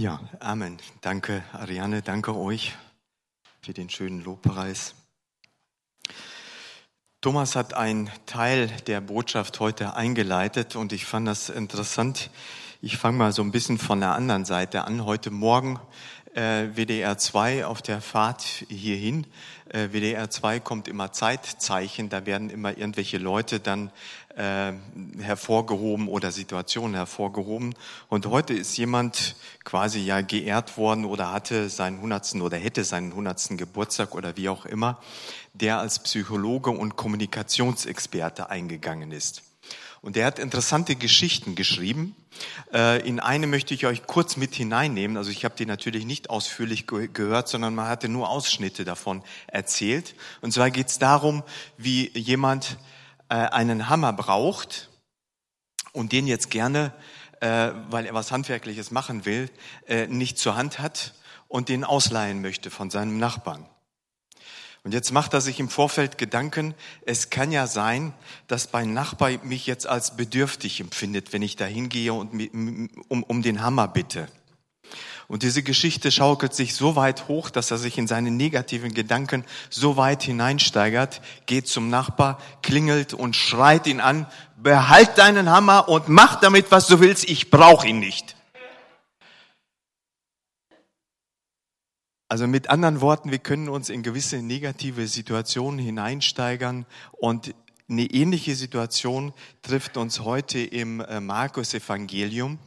Ja, Amen. Danke, Ariane, danke euch für den schönen Lobpreis. Thomas hat einen Teil der Botschaft heute eingeleitet und ich fand das interessant. Ich fange mal so ein bisschen von der anderen Seite an. Heute Morgen äh, WDR 2 auf der Fahrt hierhin. Äh, WDR 2 kommt immer Zeitzeichen, da werden immer irgendwelche Leute dann äh, hervorgehoben oder Situationen hervorgehoben. Und heute ist jemand quasi ja geehrt worden oder hatte seinen hundertsten oder hätte seinen hundertsten Geburtstag oder wie auch immer, der als Psychologe und Kommunikationsexperte eingegangen ist. Und er hat interessante Geschichten geschrieben. Äh, in eine möchte ich euch kurz mit hineinnehmen. Also ich habe die natürlich nicht ausführlich gehört, sondern man hatte nur Ausschnitte davon erzählt. Und zwar geht es darum, wie jemand äh, einen Hammer braucht und den jetzt gerne, äh, weil er was Handwerkliches machen will, nicht zur Hand hat und den ausleihen möchte von seinem Nachbarn. Und jetzt macht er sich im Vorfeld Gedanken, es kann ja sein, dass mein Nachbar mich jetzt als bedürftig empfindet, wenn ich da hingehe und um, um den Hammer bitte. Und diese Geschichte schaukelt sich so weit hoch, dass er sich in seine negativen Gedanken so weit hineinsteigert, geht zum Nachbar, klingelt und schreit ihn an, behalt deinen Hammer und mach damit, was du willst, ich brauche ihn nicht. Also mit anderen Worten, wir können uns in gewisse negative Situationen hineinsteigern und eine ähnliche Situation trifft uns heute im äh, Markus Evangelium.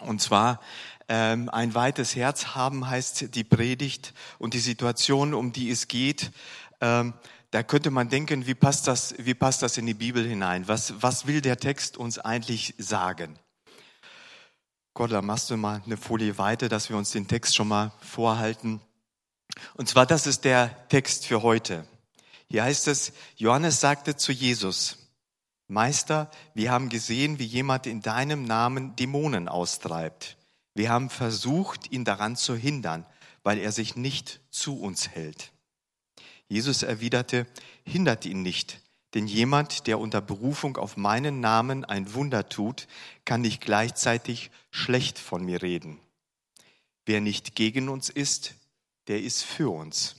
Und zwar ähm, ein weites Herz haben heißt die Predigt und die Situation, um die es geht. Ähm, da könnte man denken, wie passt das, wie passt das in die Bibel hinein? Was, was will der Text uns eigentlich sagen? Gott, da machst du mal eine Folie weiter, dass wir uns den Text schon mal vorhalten. Und zwar, das ist der Text für heute. Hier heißt es, Johannes sagte zu Jesus, Meister, wir haben gesehen, wie jemand in deinem Namen Dämonen austreibt. Wir haben versucht, ihn daran zu hindern, weil er sich nicht zu uns hält. Jesus erwiderte, hindert ihn nicht, denn jemand, der unter Berufung auf meinen Namen ein Wunder tut, kann nicht gleichzeitig schlecht von mir reden. Wer nicht gegen uns ist, der ist für uns.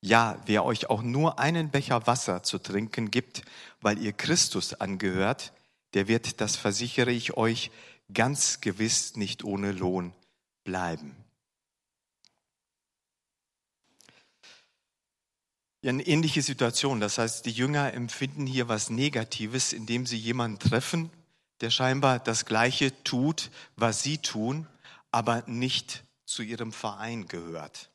Ja, wer euch auch nur einen Becher Wasser zu trinken gibt, weil ihr Christus angehört, der wird, das versichere ich euch, ganz gewiss nicht ohne Lohn bleiben. Eine ähnliche Situation. Das heißt, die Jünger empfinden hier was Negatives, indem sie jemanden treffen, der scheinbar das Gleiche tut, was sie tun, aber nicht zu ihrem Verein gehört.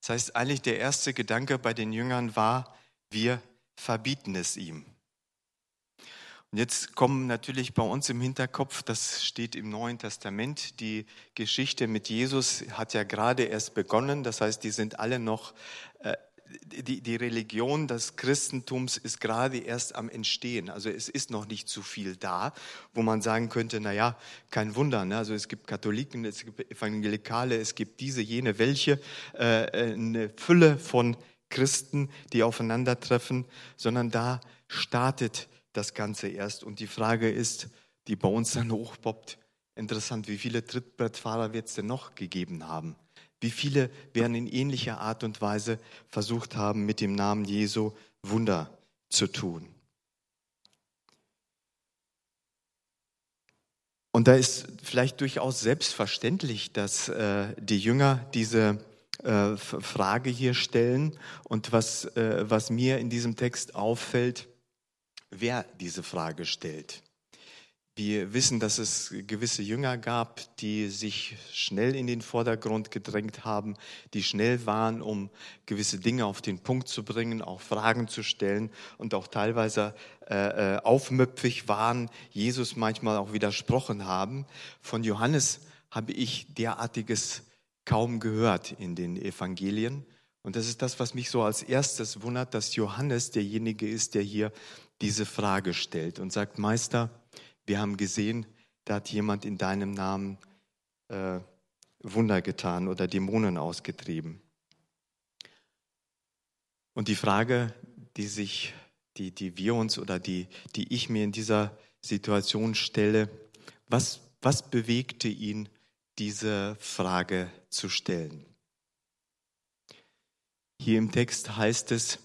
Das heißt, eigentlich der erste Gedanke bei den Jüngern war, wir verbieten es ihm. Und jetzt kommen natürlich bei uns im Hinterkopf, das steht im Neuen Testament, die Geschichte mit Jesus hat ja gerade erst begonnen. Das heißt, die sind alle noch äh, die, die Religion des Christentums ist gerade erst am Entstehen. Also es ist noch nicht zu viel da, wo man sagen könnte, na ja, kein Wunder. Ne? Also es gibt Katholiken, es gibt Evangelikale, es gibt diese, jene, welche, äh, äh, eine Fülle von Christen, die aufeinandertreffen, sondern da startet das Ganze erst. Und die Frage ist, die bei uns dann hochpoppt, interessant, wie viele Trittbrettfahrer wird es denn noch gegeben haben? Wie viele werden in ähnlicher Art und Weise versucht haben, mit dem Namen Jesu Wunder zu tun? Und da ist vielleicht durchaus selbstverständlich, dass äh, die Jünger diese äh, Frage hier stellen. Und was, äh, was mir in diesem Text auffällt, wer diese Frage stellt. Wir wissen, dass es gewisse Jünger gab, die sich schnell in den Vordergrund gedrängt haben, die schnell waren, um gewisse Dinge auf den Punkt zu bringen, auch Fragen zu stellen und auch teilweise äh, äh aufmüpfig waren, Jesus manchmal auch widersprochen haben. Von Johannes habe ich derartiges kaum gehört in den Evangelien. Und das ist das, was mich so als erstes wundert, dass Johannes derjenige ist, der hier diese Frage stellt und sagt, Meister, wir haben gesehen, da hat jemand in deinem Namen äh, Wunder getan oder Dämonen ausgetrieben. Und die Frage, die sich, die, die wir uns oder die, die ich mir in dieser Situation stelle, was, was bewegte ihn, diese Frage zu stellen. Hier im Text heißt es,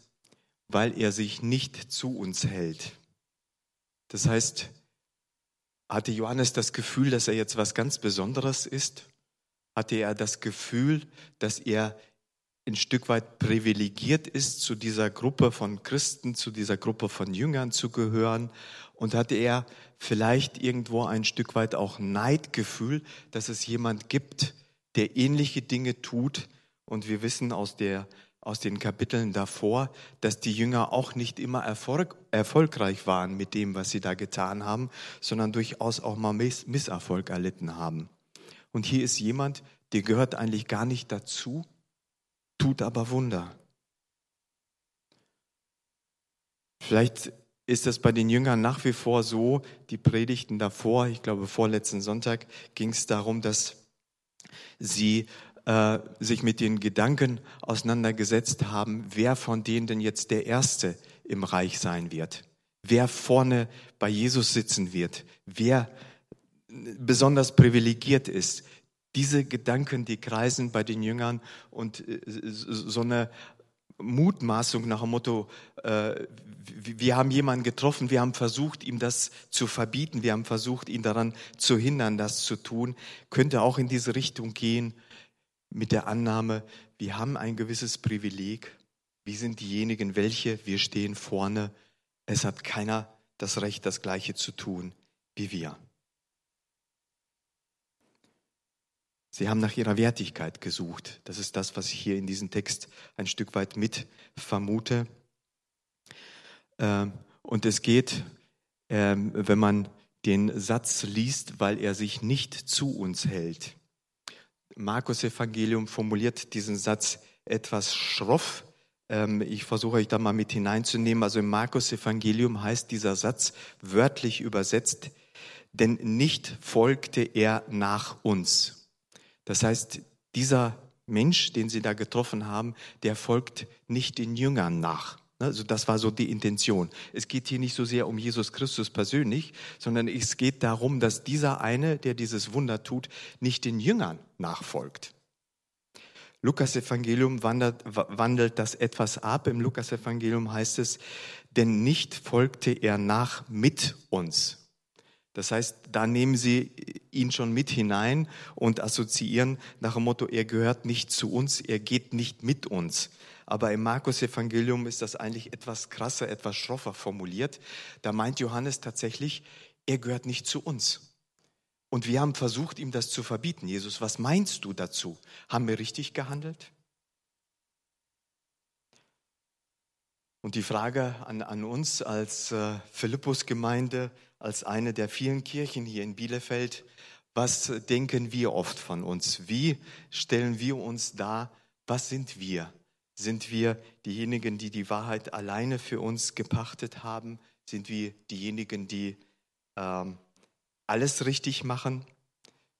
weil er sich nicht zu uns hält. Das heißt, hatte Johannes das Gefühl, dass er jetzt was ganz Besonderes ist? Hatte er das Gefühl, dass er ein Stück weit privilegiert ist, zu dieser Gruppe von Christen, zu dieser Gruppe von Jüngern zu gehören? Und hatte er vielleicht irgendwo ein Stück weit auch Neidgefühl, dass es jemand gibt, der ähnliche Dinge tut? Und wir wissen aus der aus den Kapiteln davor, dass die Jünger auch nicht immer Erfolg, erfolgreich waren mit dem, was sie da getan haben, sondern durchaus auch mal Miss, Misserfolg erlitten haben. Und hier ist jemand, der gehört eigentlich gar nicht dazu, tut aber Wunder. Vielleicht ist es bei den Jüngern nach wie vor so, die Predigten davor, ich glaube vorletzten Sonntag, ging es darum, dass sie äh, sich mit den Gedanken auseinandergesetzt haben, wer von denen denn jetzt der Erste im Reich sein wird, wer vorne bei Jesus sitzen wird, wer besonders privilegiert ist. Diese Gedanken, die kreisen bei den Jüngern und äh, so eine Mutmaßung nach dem Motto, äh, wir haben jemanden getroffen, wir haben versucht, ihm das zu verbieten, wir haben versucht, ihn daran zu hindern, das zu tun, könnte auch in diese Richtung gehen mit der Annahme, wir haben ein gewisses Privileg, wir sind diejenigen, welche, wir stehen vorne, es hat keiner das Recht, das Gleiche zu tun wie wir. Sie haben nach ihrer Wertigkeit gesucht. Das ist das, was ich hier in diesem Text ein Stück weit mit vermute. Ähm, und es geht, ähm, wenn man den Satz liest, weil er sich nicht zu uns hält. Markus Evangelium formuliert diesen Satz etwas schroff. Ähm, ich versuche euch da mal mit hineinzunehmen. Also im Markus Evangelium heißt dieser Satz wörtlich übersetzt, denn nicht folgte er nach uns. Das heißt, dieser Mensch, den sie da getroffen haben, der folgt nicht den Jüngern nach. Also das war so die Intention. Es geht hier nicht so sehr um Jesus Christus persönlich, sondern es geht darum, dass dieser eine, der dieses Wunder tut, nicht den Jüngern nachfolgt. Lukas Evangelium wandelt, wandelt das etwas ab. Im Lukas Evangelium heißt es, denn nicht folgte er nach mit uns. Das heißt, da nehmen sie ihn schon mit hinein und assoziieren nach dem Motto, er gehört nicht zu uns, er geht nicht mit uns. Aber im Markus-Evangelium ist das eigentlich etwas krasser, etwas schroffer formuliert. Da meint Johannes tatsächlich, er gehört nicht zu uns. Und wir haben versucht, ihm das zu verbieten. Jesus, was meinst du dazu? Haben wir richtig gehandelt? Und die Frage an, an uns als äh, Philippus-Gemeinde, als eine der vielen Kirchen hier in Bielefeld, was denken wir oft von uns? Wie stellen wir uns dar? Was sind wir? Sind wir diejenigen, die die Wahrheit alleine für uns gepachtet haben? Sind wir diejenigen, die ähm, alles richtig machen?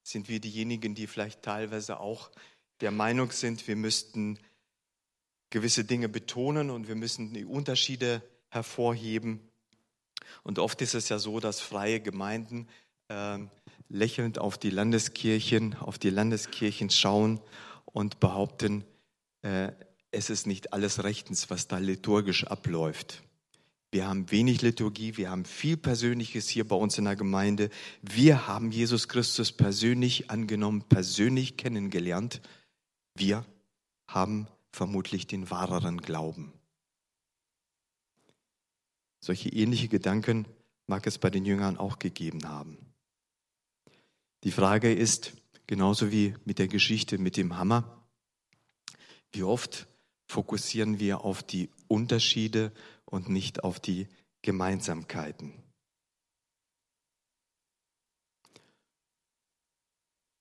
Sind wir diejenigen, die vielleicht teilweise auch der Meinung sind, wir müssten gewisse Dinge betonen und wir müssen die Unterschiede hervorheben? Und oft ist es ja so, dass freie Gemeinden äh, lächelnd auf die Landeskirchen, auf die Landeskirchen schauen und behaupten, äh, es ist nicht alles rechtens, was da liturgisch abläuft. Wir haben wenig Liturgie, wir haben viel Persönliches hier bei uns in der Gemeinde. Wir haben Jesus Christus persönlich angenommen, persönlich kennengelernt. Wir haben vermutlich den wahreren Glauben. Solche ähnliche Gedanken mag es bei den Jüngern auch gegeben haben. Die Frage ist, genauso wie mit der Geschichte mit dem Hammer, wie oft fokussieren wir auf die Unterschiede und nicht auf die Gemeinsamkeiten.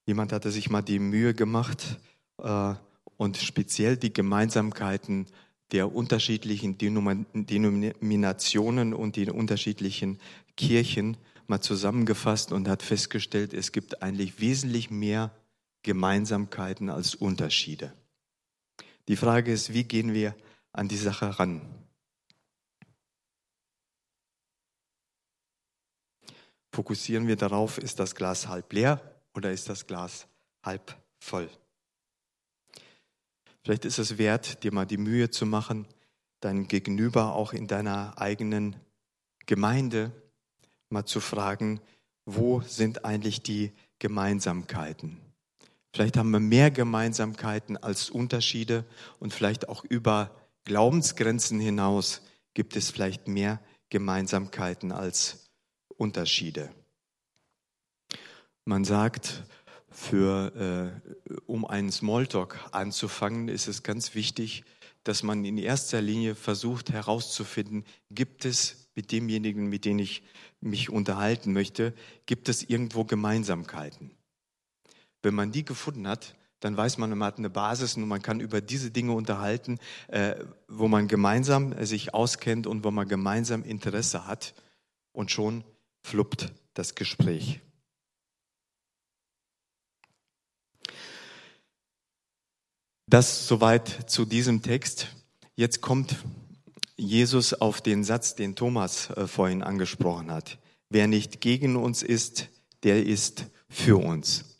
Jemand hatte sich mal die Mühe gemacht äh, und speziell die Gemeinsamkeiten der unterschiedlichen Denominationen und den unterschiedlichen Kirchen mal zusammengefasst und hat festgestellt, es gibt eigentlich wesentlich mehr Gemeinsamkeiten als Unterschiede. Die Frage ist, wie gehen wir an die Sache ran? Fokussieren wir darauf, ist das Glas halb leer oder ist das Glas halb voll. Vielleicht ist es wert, dir mal die Mühe zu machen, dein Gegenüber auch in deiner eigenen Gemeinde mal zu fragen, wo sind eigentlich die Gemeinsamkeiten? Vielleicht haben wir mehr Gemeinsamkeiten als Unterschiede und vielleicht auch über Glaubensgrenzen hinaus gibt es vielleicht mehr Gemeinsamkeiten als Unterschiede. Man sagt, für, äh, um einen Smalltalk anzufangen, ist es ganz wichtig, dass man in erster Linie versucht herauszufinden, gibt es mit demjenigen, mit dem ich mich unterhalten möchte, gibt es irgendwo Gemeinsamkeiten. Wenn man die gefunden hat, dann weiß man, man hat eine Basis und man kann über diese Dinge unterhalten, äh, wo man gemeinsam sich auskennt und wo man gemeinsam Interesse hat. Und schon fluppt das Gespräch. Das soweit zu diesem Text. Jetzt kommt Jesus auf den Satz, den Thomas äh, vorhin angesprochen hat. Wer nicht gegen uns ist, der ist für uns.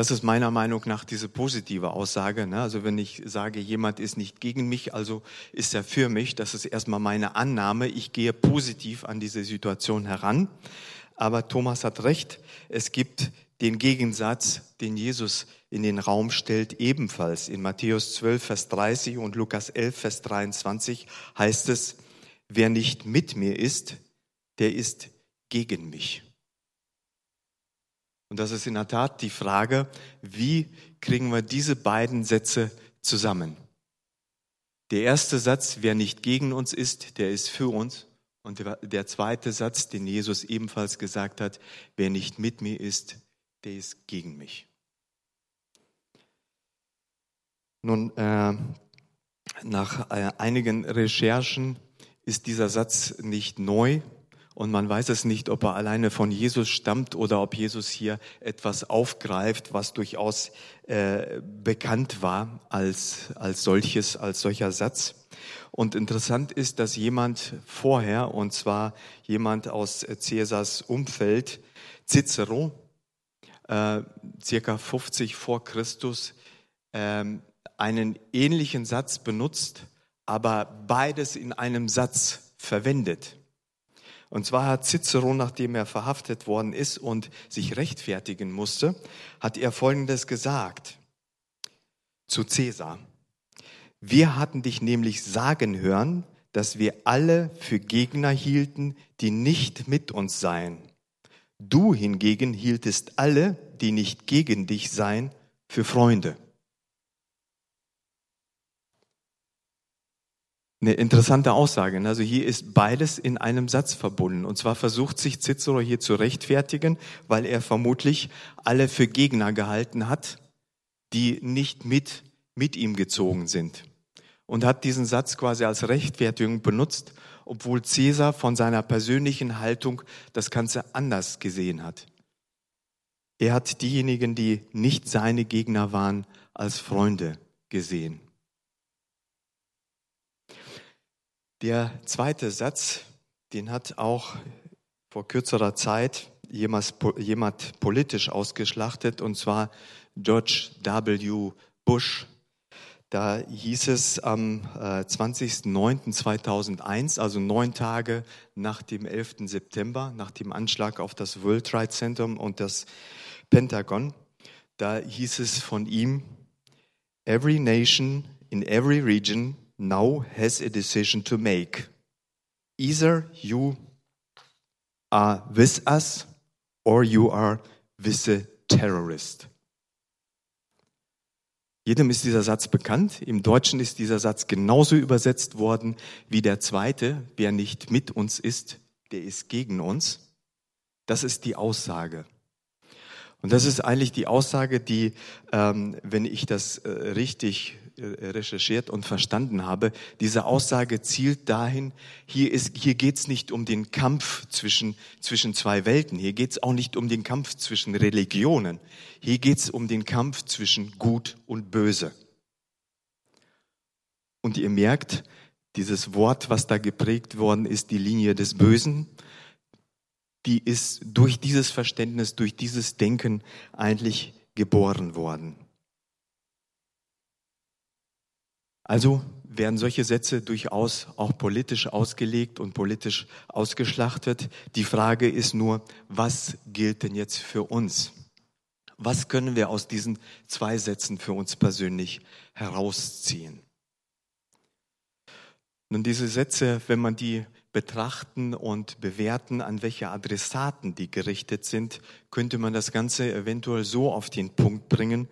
Das ist meiner Meinung nach diese positive Aussage. Ne? Also wenn ich sage, jemand ist nicht gegen mich, also ist er für mich, das ist erstmal meine Annahme. Ich gehe positiv an diese Situation heran. Aber Thomas hat recht, es gibt den Gegensatz, den Jesus in den Raum stellt, ebenfalls. In Matthäus 12, Vers 30 und Lukas 11, Vers 23 heißt es, wer nicht mit mir ist, der ist gegen mich. Und das ist in der Tat die Frage, wie kriegen wir diese beiden Sätze zusammen? Der erste Satz, wer nicht gegen uns ist, der ist für uns. Und der zweite Satz, den Jesus ebenfalls gesagt hat, wer nicht mit mir ist, der ist gegen mich. Nun, äh, nach äh, einigen Recherchen ist dieser Satz nicht neu und man weiß es nicht, ob er alleine von Jesus stammt oder ob Jesus hier etwas aufgreift, was durchaus äh, bekannt war als, als solches, als solcher Satz. Und interessant ist, dass jemand vorher, und zwar jemand aus Caesars Umfeld, Cicero, äh, circa 50 vor Christus, ähm, einen ähnlichen Satz benutzt, aber beides in einem Satz verwendet. Und zwar hat Cicero, nachdem er verhaftet worden ist und sich rechtfertigen musste, hat er Folgendes gesagt zu Cäsar. Wir hatten dich nämlich sagen hören, dass wir alle für Gegner hielten, die nicht mit uns seien. Du hingegen hieltest alle, die nicht gegen dich seien, für Freunde. Eine interessante Aussage. Ne? Also hier ist beides in einem Satz verbunden. Und zwar versucht sich Cicero hier zu rechtfertigen, weil er vermutlich alle für Gegner gehalten hat, die nicht mit, mit ihm gezogen sind. Und hat diesen Satz quasi als Rechtfertigung benutzt, obwohl Caesar von seiner persönlichen Haltung das Ganze anders gesehen hat. Er hat diejenigen, die nicht seine Gegner waren, als Freunde gesehen. Der zweite Satz, den hat auch vor kürzerer Zeit jemand, politisch ausgeschlachtet, und zwar George W. Bush. Da hieß es am 20.09.2001, äh, also neun Tage nach dem 11. September, nach dem Anschlag auf das World Trade Center und das Pentagon, da hieß es von ihm, Every nation in every region now has a decision to make. Either you are with us or you are with the terrorist. Jedem ist dieser Satz bekannt. Im Deutschen ist dieser Satz genauso übersetzt worden wie der zweite. Wer nicht mit uns ist, der ist gegen uns. Das ist die Aussage. Und das ist eigentlich die Aussage, die, ähm, wenn ich das äh, richtig recherchiert und verstanden habe, diese Aussage zielt dahin, hier, ist, hier geht es nicht um den Kampf zwischen, zwischen zwei Welten, hier geht es auch nicht um den Kampf zwischen Religionen, hier geht es um den Kampf zwischen Gut und Böse. Und ihr merkt, dieses Wort, was da geprägt worden ist, die Linie des Bösen, die ist durch dieses Verständnis, durch dieses Denken eigentlich geboren worden. Also werden solche Sätze durchaus auch politisch ausgelegt und politisch ausgeschlachtet. Die Frage ist nur, was gilt denn jetzt für uns? Was können wir aus diesen zwei Sätzen für uns persönlich herausziehen? Nun, diese Sätze, wenn man die betrachten und bewerten, an welche Adressaten die gerichtet sind, könnte man das Ganze eventuell so auf den Punkt bringen.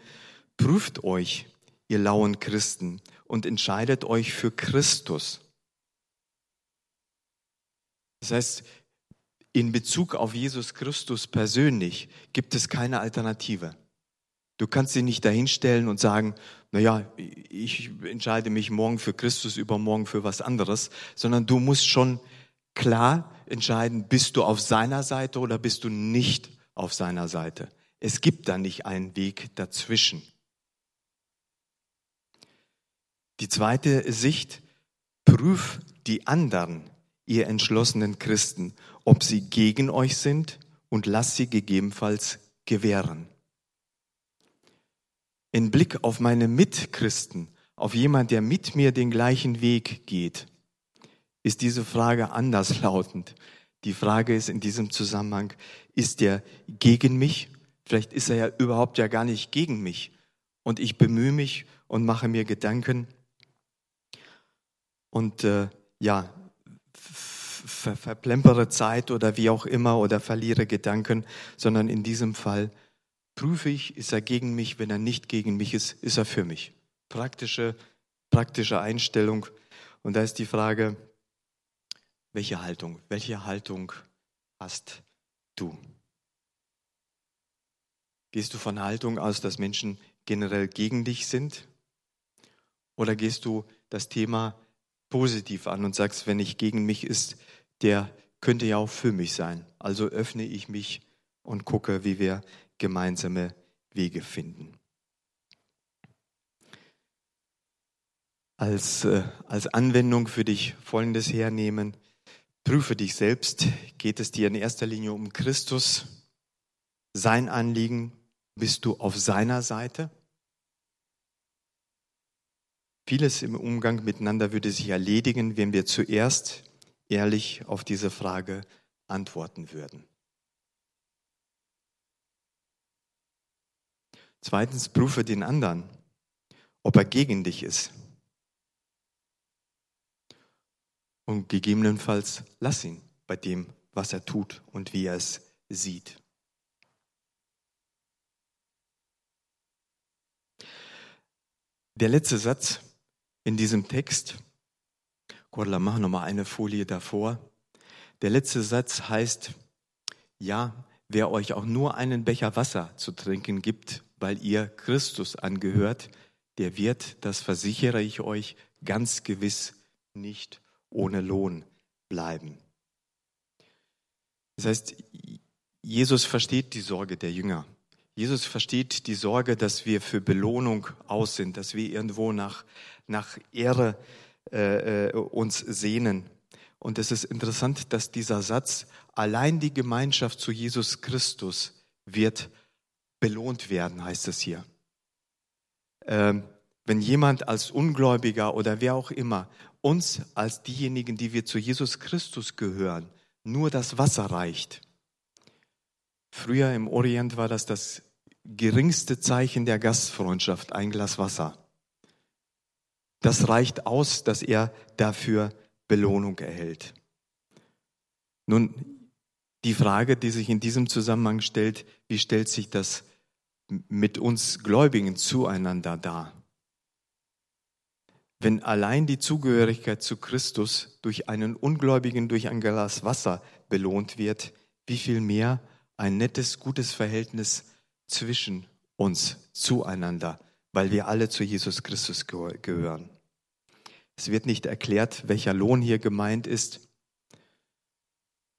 Prüft euch, ihr lauen Christen, und entscheidet euch für Christus. Das heißt, in Bezug auf Jesus Christus persönlich gibt es keine Alternative. Du kannst sie nicht dahinstellen und sagen, na ja, ich entscheide mich morgen für Christus, übermorgen für was anderes, sondern du musst schon klar entscheiden, bist du auf seiner Seite oder bist du nicht auf seiner Seite. Es gibt da nicht einen Weg dazwischen. Die zweite Sicht, prüf die anderen, ihr entschlossenen Christen, ob sie gegen euch sind und lass sie gegebenenfalls gewähren. In Blick auf meine Mitchristen, auf jemand, der mit mir den gleichen Weg geht, ist diese Frage anders lautend. Die Frage ist in diesem Zusammenhang, ist er gegen mich? Vielleicht ist er ja überhaupt ja gar nicht gegen mich. Und ich bemühe mich und mache mir Gedanken, und äh, ja, ver verplempere Zeit oder wie auch immer oder verliere Gedanken, sondern in diesem Fall prüfe ich, ist er gegen mich, wenn er nicht gegen mich ist, ist er für mich. Praktische, praktische Einstellung. Und da ist die Frage, welche Haltung, welche Haltung hast du? Gehst du von Haltung aus, dass Menschen generell gegen dich sind? Oder gehst du das Thema positiv an und sagst, wenn nicht gegen mich ist, der könnte ja auch für mich sein. Also öffne ich mich und gucke, wie wir gemeinsame Wege finden. Als, äh, als Anwendung für dich Folgendes hernehmen. Prüfe dich selbst. Geht es dir in erster Linie um Christus? Sein Anliegen? Bist du auf seiner Seite? Vieles im Umgang miteinander würde sich erledigen, wenn wir zuerst ehrlich auf diese Frage antworten würden. Zweitens, prüfe den anderen, ob er gegen dich ist. Und gegebenenfalls lass ihn bei dem, was er tut und wie er es sieht. Der letzte Satz in diesem Text. Cordula, mach nochmal eine Folie davor. Der letzte Satz heißt, ja, wer euch auch nur einen Becher Wasser zu trinken gibt, weil ihr Christus angehört, der wird, das versichere ich euch, ganz gewiss nicht ohne Lohn bleiben. Das heißt, Jesus versteht die Sorge der Jünger. Jesus versteht die Sorge, dass wir für Belohnung aus sind, dass wir irgendwo nach, nach Ehre äh, äh, uns sehnen. Und es ist interessant, dass dieser Satz, allein die Gemeinschaft zu Jesus Christus wird belohnt werden, heißt es hier. Ähm, wenn jemand als Ungläubiger oder wer auch immer uns als diejenigen, die wir zu Jesus Christus gehören, nur das Wasser reicht. Früher im Orient war das das geringste Zeichen der Gastfreundschaft ein Glas Wasser. Das reicht aus, dass er dafür Belohnung erhält. Nun, die Frage, die sich in diesem Zusammenhang stellt, wie stellt sich das mit uns Gläubigen zueinander dar? Wenn allein die Zugehörigkeit zu Christus durch einen Ungläubigen durch ein Glas Wasser belohnt wird, wie viel mehr ein nettes, gutes Verhältnis zwischen uns, zueinander, weil wir alle zu Jesus Christus gehören. Es wird nicht erklärt, welcher Lohn hier gemeint ist,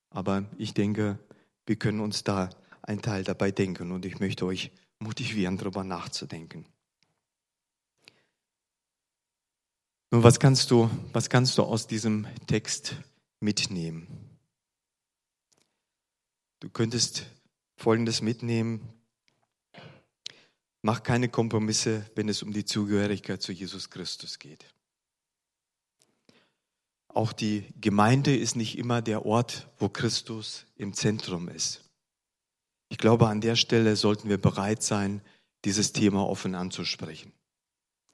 aber ich denke, wir können uns da einen Teil dabei denken und ich möchte euch motivieren, darüber nachzudenken. Nun, was kannst du, was kannst du aus diesem Text mitnehmen? Du könntest Folgendes mitnehmen. Mach keine Kompromisse, wenn es um die Zugehörigkeit zu Jesus Christus geht. Auch die Gemeinde ist nicht immer der Ort, wo Christus im Zentrum ist. Ich glaube, an der Stelle sollten wir bereit sein, dieses Thema offen anzusprechen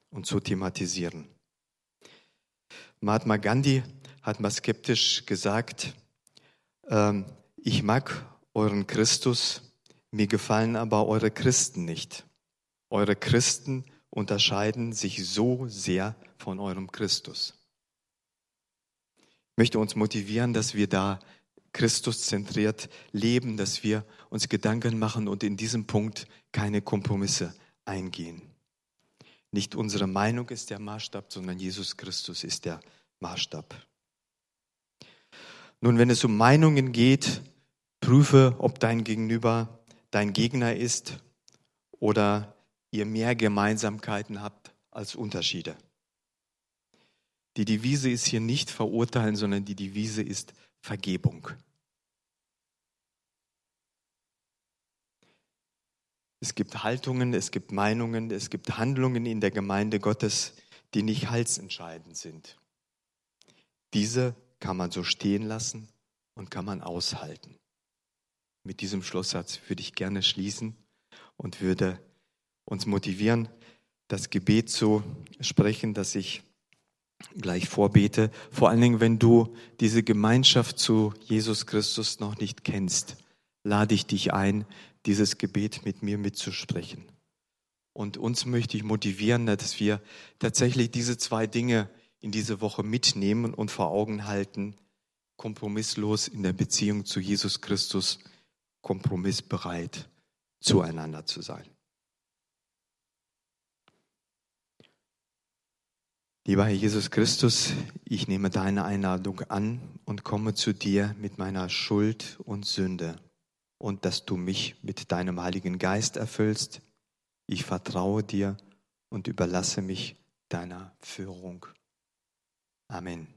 und zu thematisieren. Mahatma Gandhi hat mal skeptisch gesagt, ähm, ich mag euren Christus, mir gefallen aber eure Christen nicht. Eure Christen unterscheiden sich so sehr von eurem Christus. Ich möchte uns motivieren, dass wir da Christus zentriert leben, dass wir uns Gedanken machen und in diesem Punkt keine Kompromisse eingehen. Nicht unsere Meinung ist der Maßstab, sondern Jesus Christus ist der Maßstab. Nun, wenn es um Meinungen geht, prüfe, ob dein Gegenüber dein Gegner ist oder ihr mehr Gemeinsamkeiten habt als Unterschiede. Die Devise ist hier nicht verurteilen, sondern die Devise ist Vergebung. Es gibt Haltungen, es gibt Meinungen, es gibt Handlungen in der Gemeinde Gottes, die nicht halsentscheidend sind. Diese kann man so stehen lassen und kann man aushalten. Mit diesem Schlusssatz würde ich gerne schließen und würde uns motivieren, das Gebet zu sprechen, das ich gleich vorbete. Vor allen Dingen, wenn du diese Gemeinschaft zu Jesus Christus noch nicht kennst, lade ich dich ein, dieses Gebet mit mir mitzusprechen. Und uns möchte ich motivieren, dass wir tatsächlich diese zwei Dinge in diese Woche mitnehmen und vor Augen halten, kompromisslos in der Beziehung zu Jesus Christus, kompromissbereit zueinander zu sein. Lieber Herr Jesus Christus, ich nehme deine Einladung an und komme zu dir mit meiner Schuld und Sünde und dass du mich mit deinem Heiligen Geist erfüllst. Ich vertraue dir und überlasse mich deiner Führung. Amen.